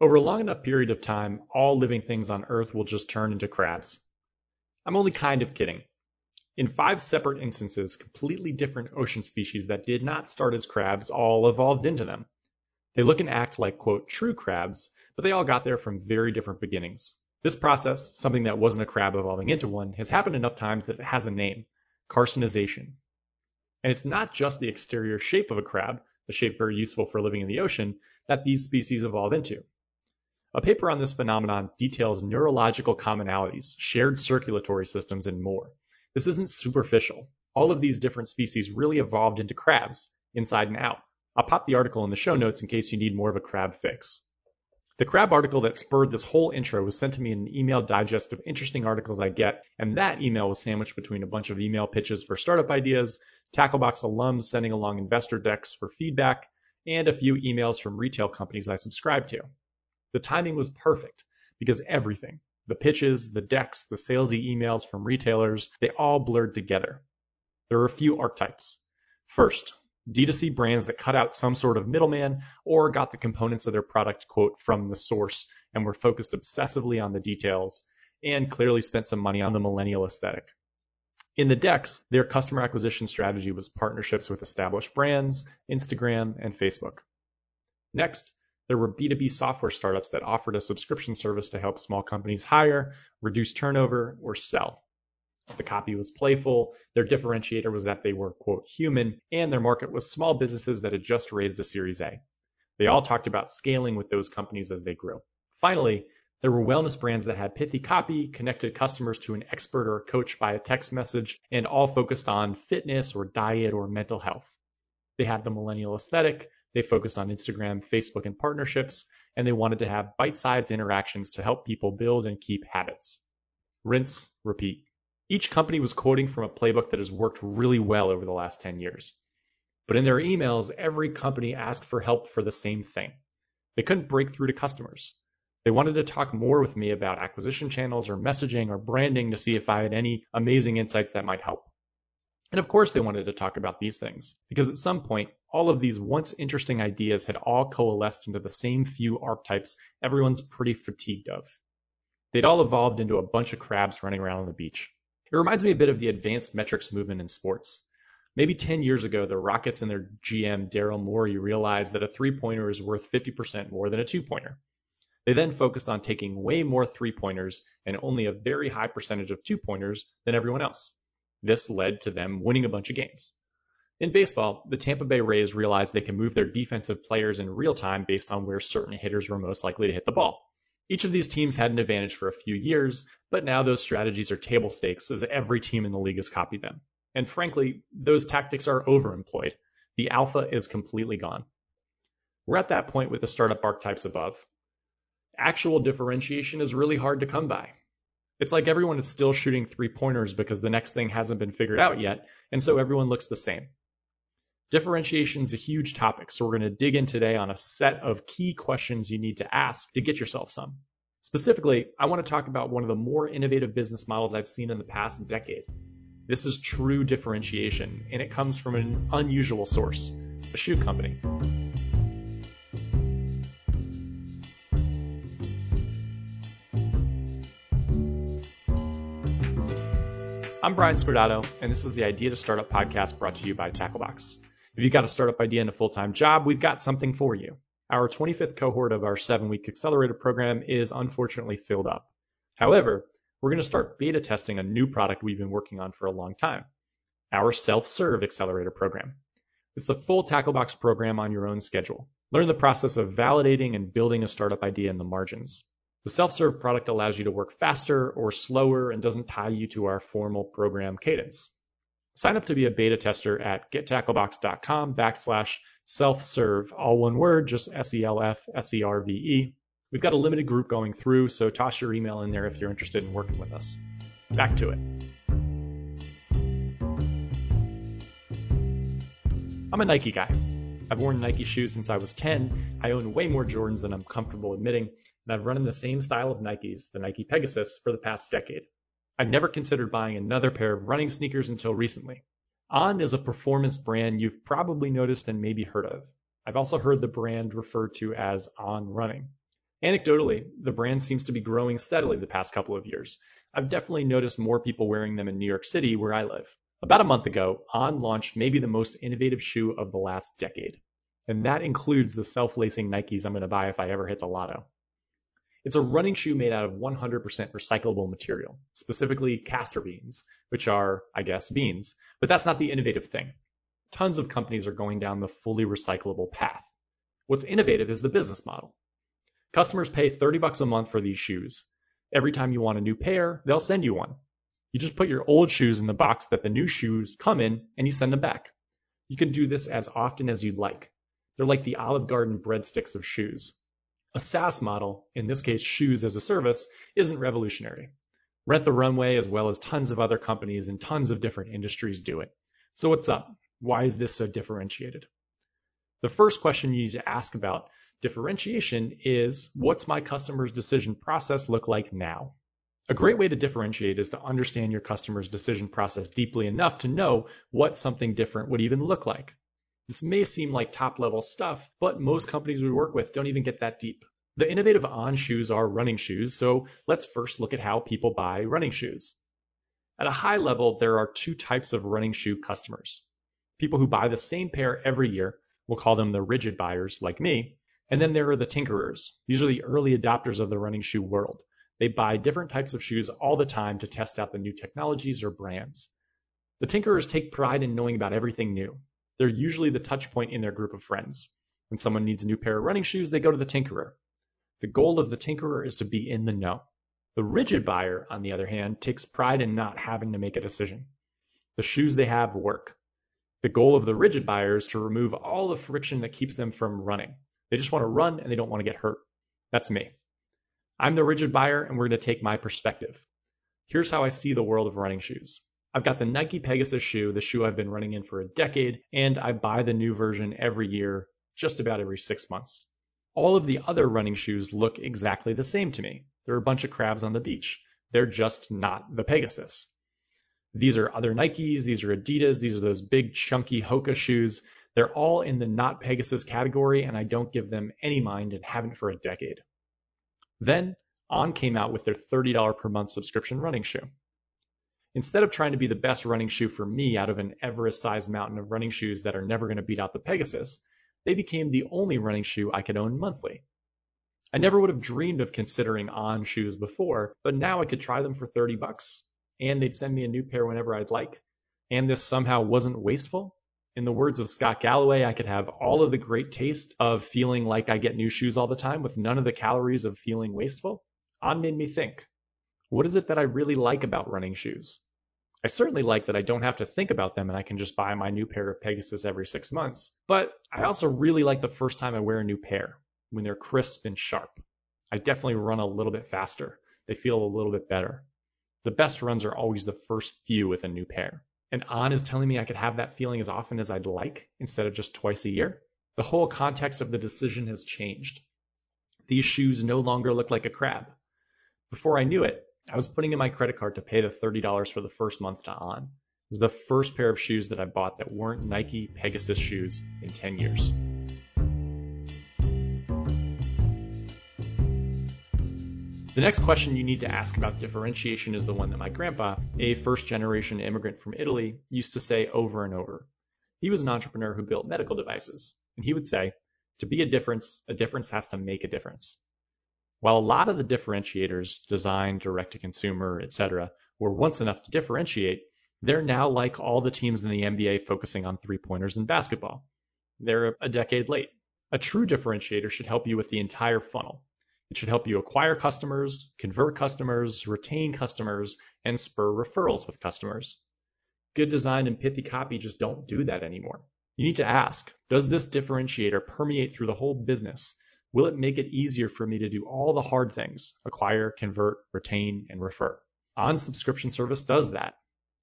Over a long enough period of time, all living things on Earth will just turn into crabs. I'm only kind of kidding. In five separate instances, completely different ocean species that did not start as crabs all evolved into them. They look and act like, quote, true crabs, but they all got there from very different beginnings. This process, something that wasn't a crab evolving into one, has happened enough times that it has a name carcinization. And it's not just the exterior shape of a crab, a shape very useful for living in the ocean, that these species evolve into. A paper on this phenomenon details neurological commonalities, shared circulatory systems, and more. This isn't superficial. All of these different species really evolved into crabs, inside and out. I'll pop the article in the show notes in case you need more of a crab fix. The crab article that spurred this whole intro was sent to me in an email digest of interesting articles I get, and that email was sandwiched between a bunch of email pitches for startup ideas, Tacklebox alums sending along investor decks for feedback, and a few emails from retail companies I subscribe to. The timing was perfect because everything, the pitches, the decks, the salesy emails from retailers, they all blurred together. There are a few archetypes. First, D2C brands that cut out some sort of middleman or got the components of their product quote from the source and were focused obsessively on the details and clearly spent some money on the millennial aesthetic. In the decks, their customer acquisition strategy was partnerships with established brands, Instagram, and Facebook. Next, there were B2B software startups that offered a subscription service to help small companies hire, reduce turnover, or sell. The copy was playful, their differentiator was that they were, quote, human, and their market was small businesses that had just raised a Series A. They all talked about scaling with those companies as they grew. Finally, there were wellness brands that had pithy copy, connected customers to an expert or a coach by a text message, and all focused on fitness or diet or mental health. They had the millennial aesthetic, they focused on Instagram, Facebook, and partnerships, and they wanted to have bite sized interactions to help people build and keep habits. Rinse, repeat. Each company was quoting from a playbook that has worked really well over the last 10 years. But in their emails, every company asked for help for the same thing. They couldn't break through to customers. They wanted to talk more with me about acquisition channels or messaging or branding to see if I had any amazing insights that might help. And of course, they wanted to talk about these things, because at some point, all of these once interesting ideas had all coalesced into the same few archetypes everyone's pretty fatigued of. They'd all evolved into a bunch of crabs running around on the beach. It reminds me a bit of the advanced metrics movement in sports. Maybe 10 years ago, the Rockets and their GM, Daryl Morey, realized that a three pointer is worth 50% more than a two pointer. They then focused on taking way more three pointers and only a very high percentage of two pointers than everyone else. This led to them winning a bunch of games. In baseball, the Tampa Bay Rays realized they can move their defensive players in real time based on where certain hitters were most likely to hit the ball. Each of these teams had an advantage for a few years, but now those strategies are table stakes as every team in the league has copied them. And frankly, those tactics are overemployed. The alpha is completely gone. We're at that point with the startup archetypes above. Actual differentiation is really hard to come by. It's like everyone is still shooting three pointers because the next thing hasn't been figured out yet, and so everyone looks the same. Differentiation is a huge topic, so we're going to dig in today on a set of key questions you need to ask to get yourself some. Specifically, I want to talk about one of the more innovative business models I've seen in the past decade. This is true differentiation, and it comes from an unusual source a shoe company. I'm Brian Scordato, and this is the Idea to Startup podcast brought to you by Tacklebox. If you've got a startup idea and a full time job, we've got something for you. Our 25th cohort of our seven week accelerator program is unfortunately filled up. However, we're going to start beta testing a new product we've been working on for a long time our self serve accelerator program. It's the full Tacklebox program on your own schedule. Learn the process of validating and building a startup idea in the margins. The self serve product allows you to work faster or slower and doesn't tie you to our formal program cadence. Sign up to be a beta tester at gettacklebox.com backslash self-serve, all one word, just S-E-L-F-S-E-R-V-E. We've got a limited group going through, so toss your email in there if you're interested in working with us. Back to it. I'm a Nike guy. I've worn Nike shoes since I was 10. I own way more Jordans than I'm comfortable admitting, and I've run in the same style of Nikes, the Nike Pegasus, for the past decade. I've never considered buying another pair of running sneakers until recently. On is a performance brand you've probably noticed and maybe heard of. I've also heard the brand referred to as On Running. Anecdotally, the brand seems to be growing steadily the past couple of years. I've definitely noticed more people wearing them in New York City, where I live. About a month ago, On launched maybe the most innovative shoe of the last decade. And that includes the self lacing Nikes I'm going to buy if I ever hit the lotto. It's a running shoe made out of 100% recyclable material, specifically castor beans, which are, I guess, beans. But that's not the innovative thing. Tons of companies are going down the fully recyclable path. What's innovative is the business model. Customers pay 30 bucks a month for these shoes. Every time you want a new pair, they'll send you one. You just put your old shoes in the box that the new shoes come in and you send them back. You can do this as often as you'd like. They're like the Olive Garden breadsticks of shoes. A SaaS model, in this case shoes as a service, isn't revolutionary. Rent the Runway, as well as tons of other companies in tons of different industries, do it. So, what's up? Why is this so differentiated? The first question you need to ask about differentiation is what's my customer's decision process look like now? A great way to differentiate is to understand your customer's decision process deeply enough to know what something different would even look like. This may seem like top level stuff, but most companies we work with don't even get that deep. The innovative On shoes are running shoes, so let's first look at how people buy running shoes. At a high level, there are two types of running shoe customers. People who buy the same pair every year, we'll call them the rigid buyers like me, and then there are the tinkerers. These are the early adopters of the running shoe world. They buy different types of shoes all the time to test out the new technologies or brands. The tinkerers take pride in knowing about everything new. They're usually the touch point in their group of friends. When someone needs a new pair of running shoes, they go to the tinkerer. The goal of the tinkerer is to be in the know. The rigid buyer, on the other hand, takes pride in not having to make a decision. The shoes they have work. The goal of the rigid buyer is to remove all the friction that keeps them from running. They just want to run and they don't want to get hurt. That's me. I'm the rigid buyer and we're going to take my perspective. Here's how I see the world of running shoes. I've got the Nike Pegasus shoe, the shoe I've been running in for a decade, and I buy the new version every year, just about every six months. All of the other running shoes look exactly the same to me. They're a bunch of crabs on the beach. They're just not the Pegasus. These are other Nikes, these are Adidas, these are those big chunky Hoka shoes. They're all in the not Pegasus category, and I don't give them any mind and haven't for a decade. Then On came out with their $30 per month subscription running shoe. Instead of trying to be the best running shoe for me out of an Everest sized mountain of running shoes that are never going to beat out the Pegasus, they became the only running shoe I could own monthly. I never would have dreamed of considering on shoes before, but now I could try them for 30 bucks and they'd send me a new pair whenever I'd like. And this somehow wasn't wasteful. In the words of Scott Galloway, I could have all of the great taste of feeling like I get new shoes all the time with none of the calories of feeling wasteful. On made me think, what is it that I really like about running shoes? I certainly like that I don't have to think about them and I can just buy my new pair of Pegasus every six months. But I also really like the first time I wear a new pair, when they're crisp and sharp. I definitely run a little bit faster. They feel a little bit better. The best runs are always the first few with a new pair. And On is telling me I could have that feeling as often as I'd like instead of just twice a year. The whole context of the decision has changed. These shoes no longer look like a crab. Before I knew it, I was putting in my credit card to pay the $30 for the first month to On. It was the first pair of shoes that I bought that weren't Nike Pegasus shoes in 10 years. The next question you need to ask about differentiation is the one that my grandpa, a first generation immigrant from Italy, used to say over and over. He was an entrepreneur who built medical devices, and he would say, to be a difference, a difference has to make a difference. While a lot of the differentiators, design, direct to consumer, etc., were once enough to differentiate, they're now like all the teams in the NBA focusing on three pointers in basketball. They're a decade late. A true differentiator should help you with the entire funnel. It should help you acquire customers, convert customers, retain customers, and spur referrals with customers. Good design and pithy copy just don't do that anymore. You need to ask, does this differentiator permeate through the whole business Will it make it easier for me to do all the hard things acquire, convert, retain, and refer? On subscription service does that.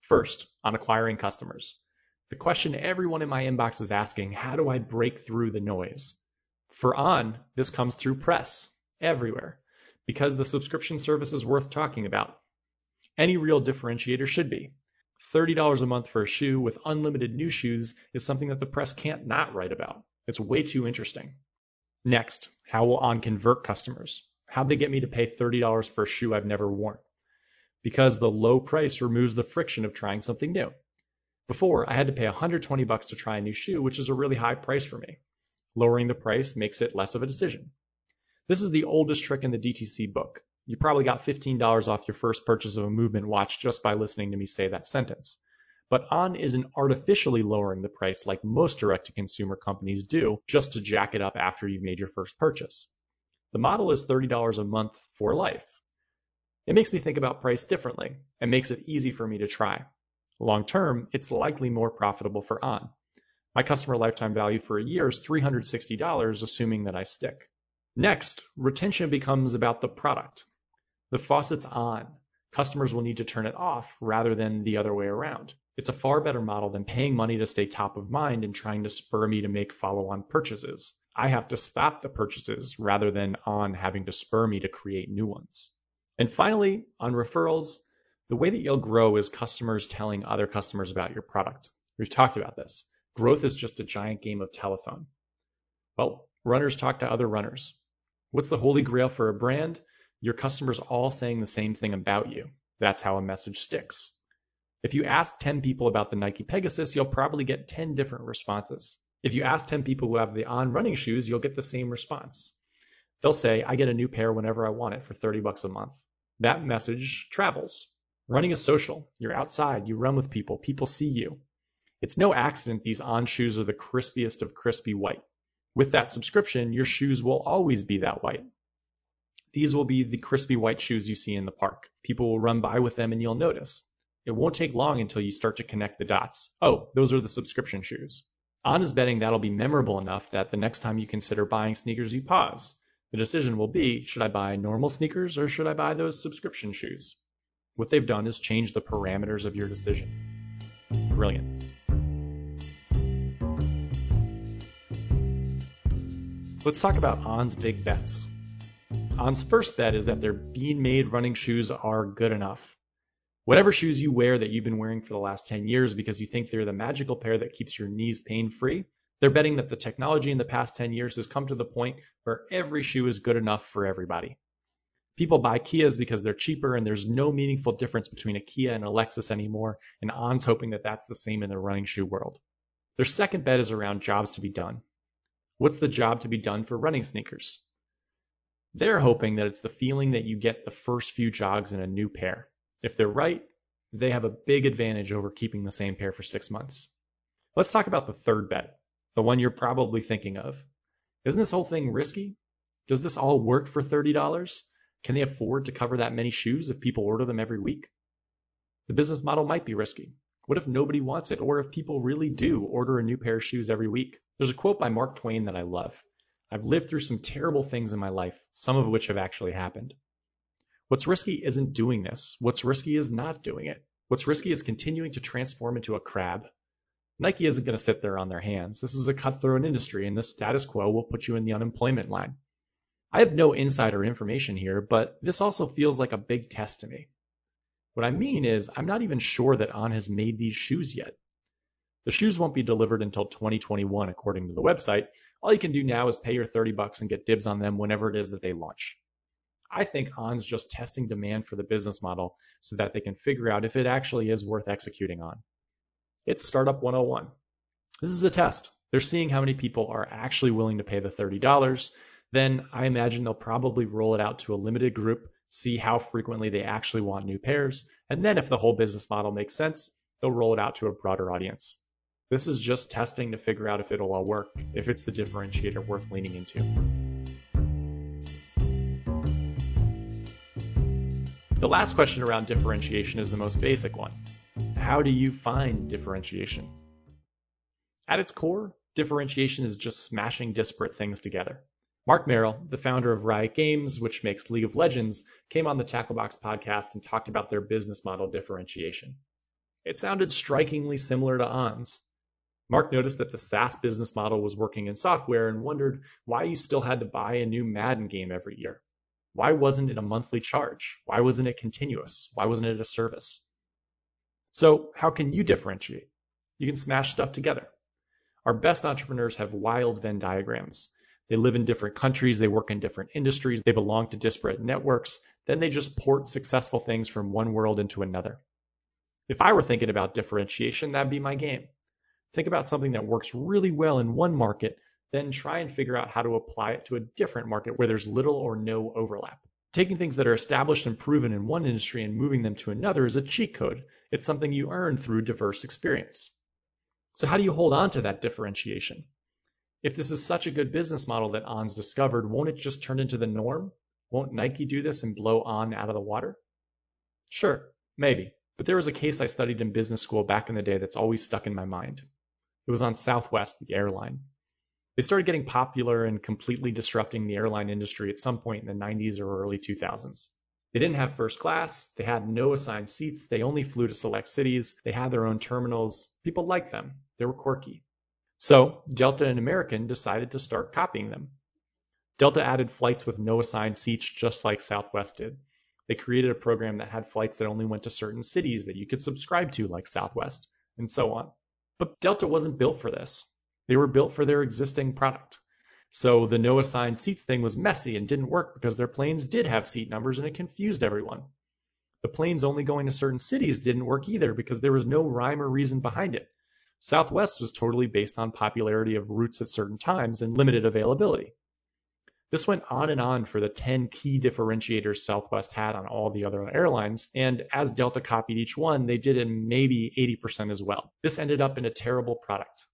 First, on acquiring customers. The question everyone in my inbox is asking how do I break through the noise? For On, this comes through press, everywhere, because the subscription service is worth talking about. Any real differentiator should be. $30 a month for a shoe with unlimited new shoes is something that the press can't not write about. It's way too interesting. Next, how will On convert customers? How'd they get me to pay $30 for a shoe I've never worn? Because the low price removes the friction of trying something new. Before, I had to pay 120 bucks to try a new shoe, which is a really high price for me. Lowering the price makes it less of a decision. This is the oldest trick in the DTC book. You probably got $15 off your first purchase of a movement watch just by listening to me say that sentence. But On isn't artificially lowering the price like most direct to consumer companies do just to jack it up after you've made your first purchase. The model is $30 a month for life. It makes me think about price differently and makes it easy for me to try. Long term, it's likely more profitable for On. My customer lifetime value for a year is $360, assuming that I stick. Next, retention becomes about the product. The faucet's on. Customers will need to turn it off rather than the other way around. It's a far better model than paying money to stay top of mind and trying to spur me to make follow on purchases. I have to stop the purchases rather than on having to spur me to create new ones. And finally, on referrals, the way that you'll grow is customers telling other customers about your product. We've talked about this. Growth is just a giant game of telephone. Well, runners talk to other runners. What's the holy grail for a brand? Your customers all saying the same thing about you. That's how a message sticks. If you ask 10 people about the Nike Pegasus, you'll probably get 10 different responses. If you ask 10 people who have the on running shoes, you'll get the same response. They'll say, I get a new pair whenever I want it for 30 bucks a month. That message travels. Running is social. You're outside, you run with people, people see you. It's no accident these on shoes are the crispiest of crispy white. With that subscription, your shoes will always be that white. These will be the crispy white shoes you see in the park. People will run by with them and you'll notice. It won't take long until you start to connect the dots. Oh, those are the subscription shoes. On is betting that'll be memorable enough that the next time you consider buying sneakers, you pause. The decision will be, should I buy normal sneakers or should I buy those subscription shoes? What they've done is change the parameters of your decision. Brilliant. Let's talk about On's big bets. On's first bet is that their bean made running shoes are good enough. Whatever shoes you wear that you've been wearing for the last 10 years because you think they're the magical pair that keeps your knees pain free, they're betting that the technology in the past 10 years has come to the point where every shoe is good enough for everybody. People buy Kias because they're cheaper and there's no meaningful difference between a Kia and a Lexus anymore, and On's hoping that that's the same in the running shoe world. Their second bet is around jobs to be done. What's the job to be done for running sneakers? They're hoping that it's the feeling that you get the first few jogs in a new pair. If they're right, they have a big advantage over keeping the same pair for six months. Let's talk about the third bet, the one you're probably thinking of. Isn't this whole thing risky? Does this all work for $30? Can they afford to cover that many shoes if people order them every week? The business model might be risky. What if nobody wants it, or if people really do order a new pair of shoes every week? There's a quote by Mark Twain that I love. I've lived through some terrible things in my life, some of which have actually happened. What's risky isn't doing this. What's risky is not doing it. What's risky is continuing to transform into a crab. Nike isn't going to sit there on their hands. This is a cutthroat industry, and the status quo will put you in the unemployment line. I have no insider information here, but this also feels like a big test to me. What I mean is, I'm not even sure that On has made these shoes yet. The shoes won't be delivered until 2021, according to the website. All you can do now is pay your 30 bucks and get dibs on them whenever it is that they launch. I think On's just testing demand for the business model so that they can figure out if it actually is worth executing on. It's Startup 101. This is a test. They're seeing how many people are actually willing to pay the $30. Then I imagine they'll probably roll it out to a limited group see how frequently they actually want new pairs, and then if the whole business model makes sense, they'll roll it out to a broader audience. This is just testing to figure out if it'll all work, if it's the differentiator worth leaning into. The last question around differentiation is the most basic one. How do you find differentiation? At its core, differentiation is just smashing disparate things together. Marc Merrill, the founder of Riot Games, which makes League of Legends, came on the Tacklebox podcast and talked about their business model differentiation. It sounded strikingly similar to On's. Marc noticed that the SaaS business model was working in software and wondered why you still had to buy a new Madden game every year. Why wasn't it a monthly charge? Why wasn't it continuous? Why wasn't it a service? So, how can you differentiate? You can smash stuff together. Our best entrepreneurs have wild Venn diagrams. They live in different countries, they work in different industries, they belong to disparate networks, then they just port successful things from one world into another. If I were thinking about differentiation, that'd be my game. Think about something that works really well in one market, then try and figure out how to apply it to a different market where there's little or no overlap. Taking things that are established and proven in one industry and moving them to another is a cheat code. It's something you earn through diverse experience. So how do you hold on to that differentiation? If this is such a good business model that On's discovered, won't it just turn into the norm? Won't Nike do this and blow On out of the water? Sure, maybe. But there was a case I studied in business school back in the day that's always stuck in my mind. It was on Southwest, the airline. They started getting popular and completely disrupting the airline industry at some point in the 90s or early 2000s. They didn't have first class, they had no assigned seats, they only flew to select cities, they had their own terminals. People liked them, they were quirky. So Delta and American decided to start copying them. Delta added flights with no assigned seats just like Southwest did. They created a program that had flights that only went to certain cities that you could subscribe to like Southwest, and so on. But Delta wasn't built for this. They were built for their existing product. So the no assigned seats thing was messy and didn't work because their planes did have seat numbers and it confused everyone. The planes only going to certain cities didn't work either because there was no rhyme or reason behind it. Southwest was totally based on popularity of routes at certain times and limited availability. This went on and on for the 10 key differentiators Southwest had on all the other airlines, and as Delta copied each one, they did in maybe 80% as well. This ended up in a terrible product.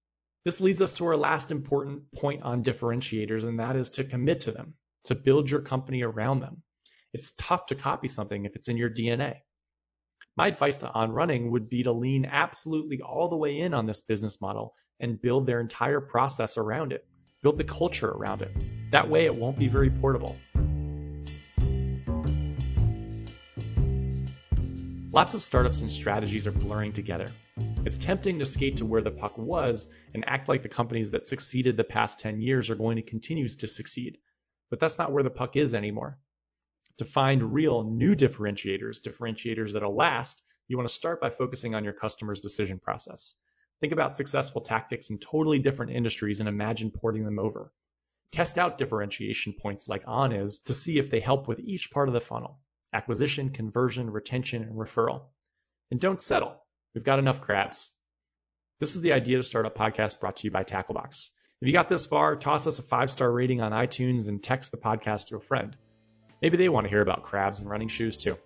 This leads us to our last important point on differentiators, and that is to commit to them, to build your company around them. It's tough to copy something if it's in your DNA. My advice to On Running would be to lean absolutely all the way in on this business model and build their entire process around it. Build the culture around it. That way it won't be very portable. Lots of startups and strategies are blurring together. It's tempting to skate to where the puck was and act like the companies that succeeded the past 10 years are going to continue to succeed. But that's not where the puck is anymore. To find real new differentiators, differentiators that'll last, you want to start by focusing on your customer's decision process. Think about successful tactics in totally different industries and imagine porting them over. Test out differentiation points like On is to see if they help with each part of the funnel acquisition, conversion, retention, and referral. And don't settle. We've got enough crabs. This is the Idea to Startup podcast brought to you by Tacklebox. If you got this far, toss us a five star rating on iTunes and text the podcast to a friend. Maybe they want to hear about crabs and running shoes too.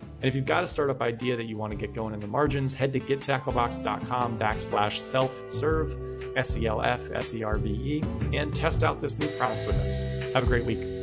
And if you've got a startup idea that you want to get going in the margins, head to gettacklebox.com backslash self-serve, S-E-L-F-S-E-R-V-E, and test out this new product with us. Have a great week.